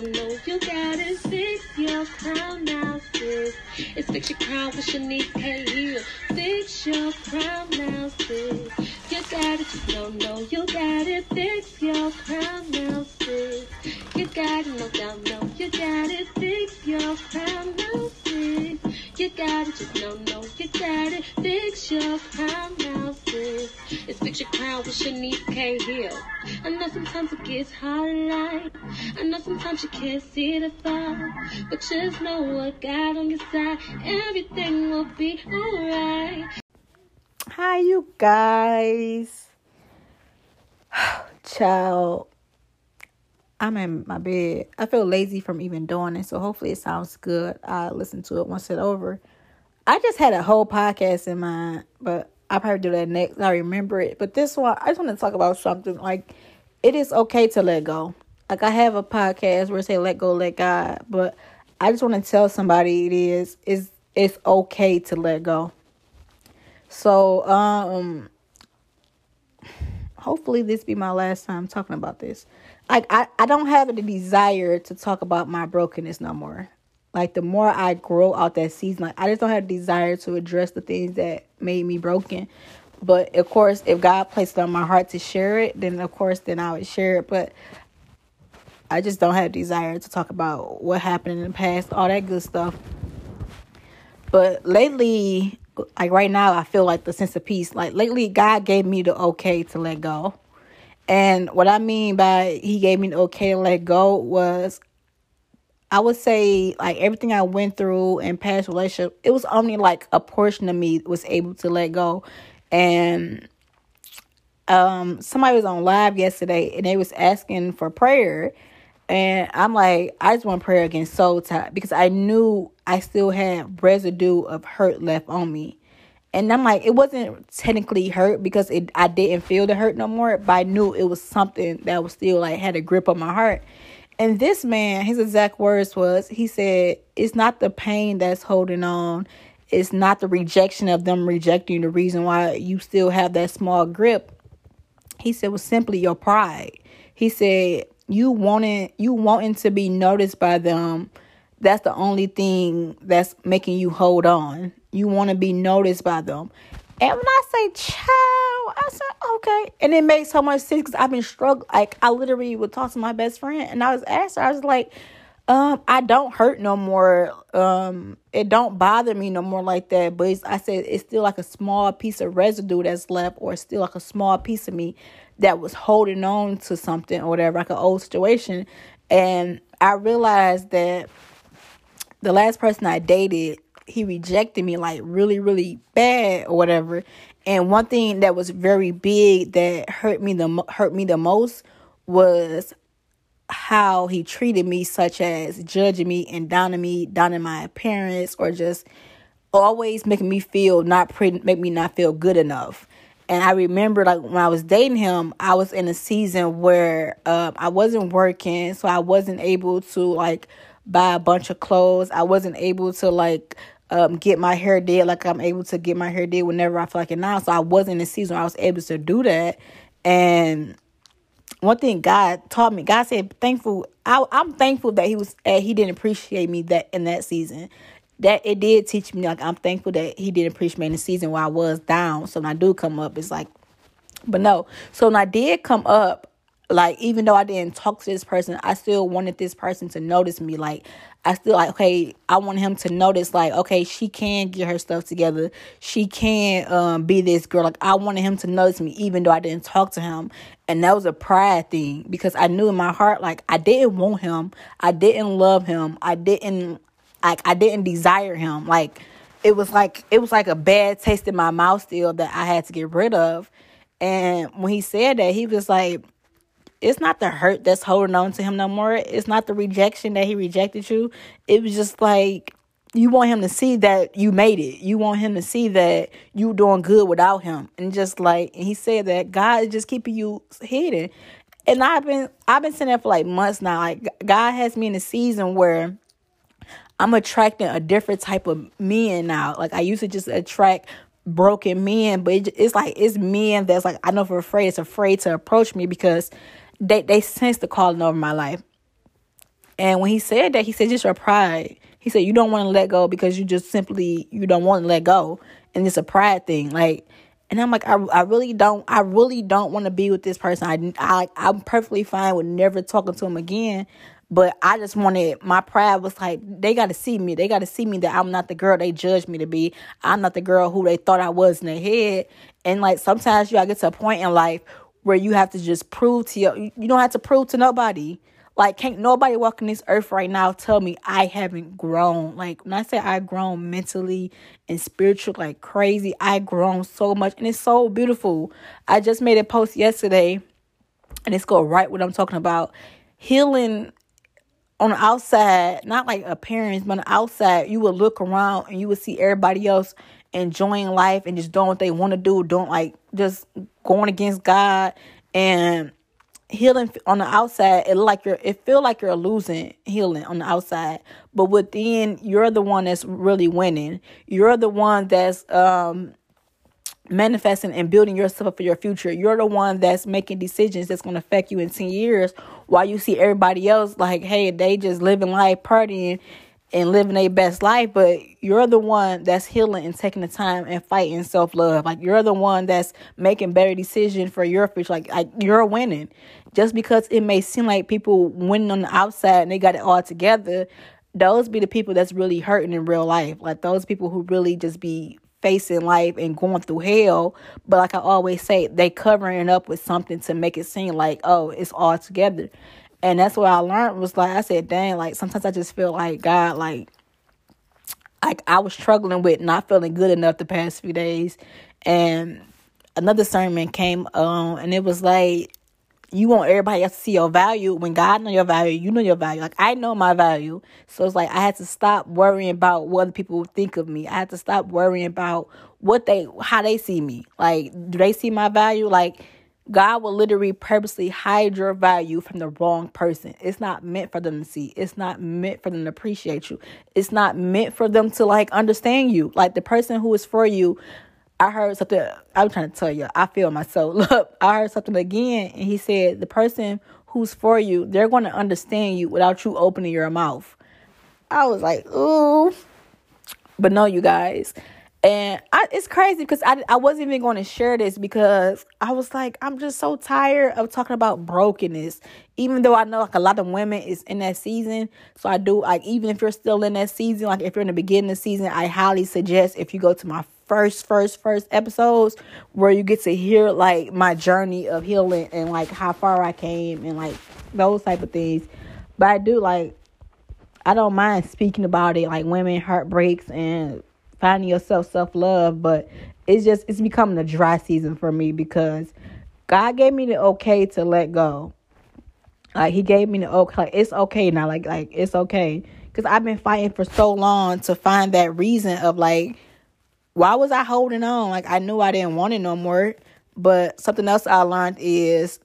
don't you got it. Fix your crown now, sis. It's fix your crown with Shanice K. Hill. Fix your crown now, sis. You got it, just don't know you got it. Fix your crown now, sis. You got it, no doubt, no, you got it. Fix your crown now, sis. You got it, just don't know you got it. Fix your crown now, sis. It's fix your crown with Shanice K. Hill. I know sometimes it gets hard in life. I know sometimes you can't see the far. But just know what God on your side. Everything will be alright. Hi, you guys. Child, I'm in my bed. I feel lazy from even doing it, so hopefully it sounds good. I listen to it once it's over. I just had a whole podcast in mind, but I'll probably do that next. I remember it. But this one, I just want to talk about something like it is okay to let go. Like I have a podcast where I say let go, let God, but I just want to tell somebody it is is it's okay to let go. So, um hopefully this be my last time talking about this. Like I, I don't have the desire to talk about my brokenness no more. Like the more I grow out that season, like I just don't have desire to address the things that made me broken. But of course, if God placed it on my heart to share it, then of course, then I would share it. But I just don't have desire to talk about what happened in the past, all that good stuff. But lately, like right now, I feel like the sense of peace. Like lately, God gave me the okay to let go. And what I mean by He gave me the okay to let go was, I would say, like everything I went through in past relationship, it was only like a portion of me was able to let go. And um, somebody was on live yesterday, and they was asking for prayer. And I'm like, I just want prayer against soul tie because I knew I still had residue of hurt left on me. And I'm like, it wasn't technically hurt because it I didn't feel the hurt no more, but I knew it was something that was still like had a grip on my heart. And this man, his exact words was, he said, it's not the pain that's holding on. It's not the rejection of them rejecting the reason why you still have that small grip. He said was simply your pride. He said you wanting you wanting to be noticed by them that's the only thing that's making you hold on you want to be noticed by them and when i say child i said okay and it makes so much sense because i've been struggling like i literally would talk to my best friend and i was asking i was like um i don't hurt no more um it don't bother me no more like that but i said it's still like a small piece of residue that's left or still like a small piece of me that was holding on to something or whatever, like an old situation. And I realized that the last person I dated, he rejected me like really, really bad or whatever. And one thing that was very big that hurt me the hurt me the most was how he treated me, such as judging me and downing me, downing my appearance, or just always making me feel not pretty, make me not feel good enough. And I remember like when I was dating him, I was in a season where um, I wasn't working, so I wasn't able to like buy a bunch of clothes. I wasn't able to like um, get my hair did like I'm able to get my hair did whenever I feel like it now. So I wasn't in a season I was able to do that. And one thing God taught me, God said, thankful. I, I'm thankful that He was uh, He didn't appreciate me that in that season that it did teach me like I'm thankful that he didn't appreciate me in the season where I was down. So when I do come up, it's like but no. So when I did come up, like even though I didn't talk to this person, I still wanted this person to notice me. Like I still like okay, I want him to notice like okay, she can get her stuff together. She can um be this girl. Like I wanted him to notice me even though I didn't talk to him. And that was a pride thing because I knew in my heart like I didn't want him. I didn't love him. I didn't like I didn't desire him. Like it was like it was like a bad taste in my mouth still that I had to get rid of. And when he said that, he was like, it's not the hurt that's holding on to him no more. It's not the rejection that he rejected you. It was just like you want him to see that you made it. You want him to see that you doing good without him. And just like and he said that God is just keeping you hidden. And I've been I've been saying that for like months now. Like God has me in a season where I'm attracting a different type of men now. Like I used to just attract broken men, but it's like it's men that's like I know for afraid it's afraid to approach me because they they sense the calling over my life. And when he said that, he said just your pride. He said you don't want to let go because you just simply you don't want to let go, and it's a pride thing. Like, and I'm like, I, I really don't, I really don't want to be with this person. I, I, I'm perfectly fine with never talking to him again. But I just wanted my pride was like they got to see me. They got to see me that I'm not the girl they judged me to be. I'm not the girl who they thought I was in their head. And like sometimes you gotta get to a point in life where you have to just prove to you. You don't have to prove to nobody. Like can't nobody walking this earth right now tell me I haven't grown. Like when I say I've grown mentally and spiritual like crazy, I grown so much and it's so beautiful. I just made a post yesterday and it's go right what I'm talking about. Healing on the outside, not like appearance, but on the outside, you would look around and you would see everybody else enjoying life and just doing what they want to do, don't like just going against God and healing on the outside. It like you're, it feel like you're losing healing on the outside, but within, you're the one that's really winning. You're the one that's um manifesting and building yourself up for your future. You're the one that's making decisions that's going to affect you in 10 years while you see everybody else like, hey, they just living life, partying and living their best life, but you're the one that's healing and taking the time and fighting self love. Like you're the one that's making better decisions for your future. Like, like you're winning. Just because it may seem like people winning on the outside and they got it all together, those be the people that's really hurting in real life. Like those people who really just be facing life and going through hell. But like I always say, they covering it up with something to make it seem like, oh, it's all together. And that's what I learned was like I said, dang, like sometimes I just feel like God, like like I was struggling with not feeling good enough the past few days. And another sermon came on and it was like you want everybody else to see your value when God know your value, you know your value. Like I know my value. So it's like I had to stop worrying about what other people think of me. I had to stop worrying about what they how they see me. Like do they see my value? Like God will literally purposely hide your value from the wrong person. It's not meant for them to see. It's not meant for them to appreciate you. It's not meant for them to like understand you. Like the person who is for you I heard something. I'm trying to tell you. I feel myself. Look, I heard something again, and he said the person who's for you, they're going to understand you without you opening your mouth. I was like, ooh, but no, you guys. And I, it's crazy because I, I wasn't even going to share this because I was like, I'm just so tired of talking about brokenness. Even though I know like a lot of women is in that season. So I do like, even if you're still in that season, like if you're in the beginning of the season, I highly suggest if you go to my first, first, first episodes where you get to hear like my journey of healing and like how far I came and like those type of things. But I do like I don't mind speaking about it, like women heartbreaks and finding yourself self love, but it's just it's becoming a dry season for me because God gave me the okay to let go. Like he gave me the okay, like it's okay now, like like it's okay. Cause I've been fighting for so long to find that reason of like why was I holding on? Like I knew I didn't want it no more. But something else I learned is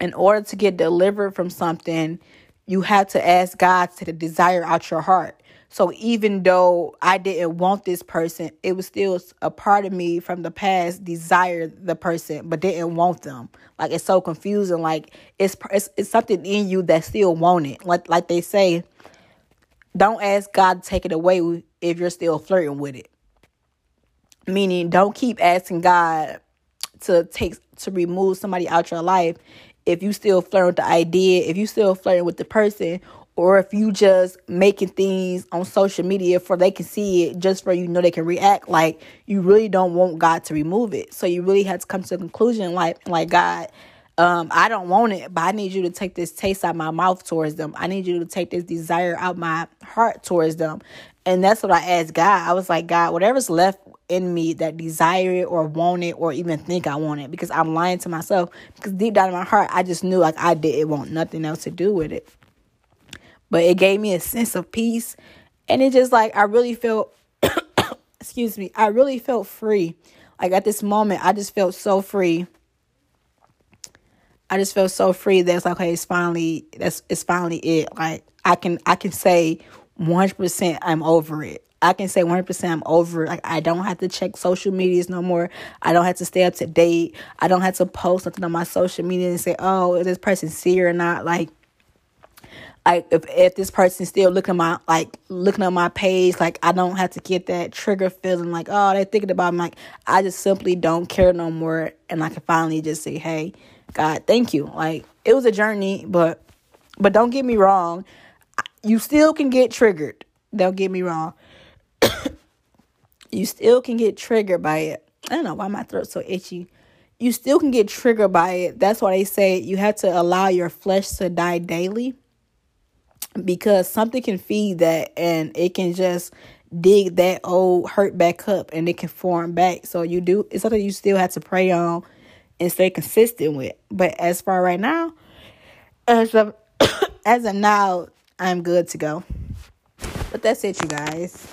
in order to get delivered from something, you have to ask God to desire out your heart. So even though I didn't want this person, it was still a part of me from the past desired the person but didn't want them. Like it's so confusing. Like it's it's, it's something in you that still want it. Like like they say, don't ask God to take it away if you're still flirting with it. Meaning, don't keep asking God to take to remove somebody out your life if you still flirting with the idea, if you still flirting with the person, or if you just making things on social media for they can see it just for you know they can react like you really don't want God to remove it. So you really have to come to a conclusion like like God, um, I don't want it, but I need you to take this taste out my mouth towards them. I need you to take this desire out my heart towards them. And that's what I asked God. I was like, God, whatever's left in me that desire it or want it or even think I want it because I'm lying to myself. Because deep down in my heart, I just knew like I didn't want nothing else to do with it. But it gave me a sense of peace. And it just like, I really felt, excuse me, I really felt free. Like at this moment, I just felt so free. I just felt so free that it's like, okay, it's finally, that's, it's finally it. Like I can, I can say 100% I'm over it. I can say 100% I'm over. it. Like I don't have to check social medias no more. I don't have to stay up to date. I don't have to post something on my social media and say, "Oh, is this person see or not?" Like like if if this person's still looking at my like looking at my page, like I don't have to get that trigger feeling like oh they're thinking about me. Like I just simply don't care no more, and I can finally just say, hey, God, thank you. Like it was a journey, but but don't get me wrong, you still can get triggered. Don't get me wrong. you still can get triggered by it. I don't know why my throat's so itchy. You still can get triggered by it. That's why they say you have to allow your flesh to die daily because something can feed that and it can just dig that old hurt back up and it can form back. So you do it's something you still have to pray on and stay consistent with. But as far right now, as of as of now, I'm good to go. But that's it, you guys.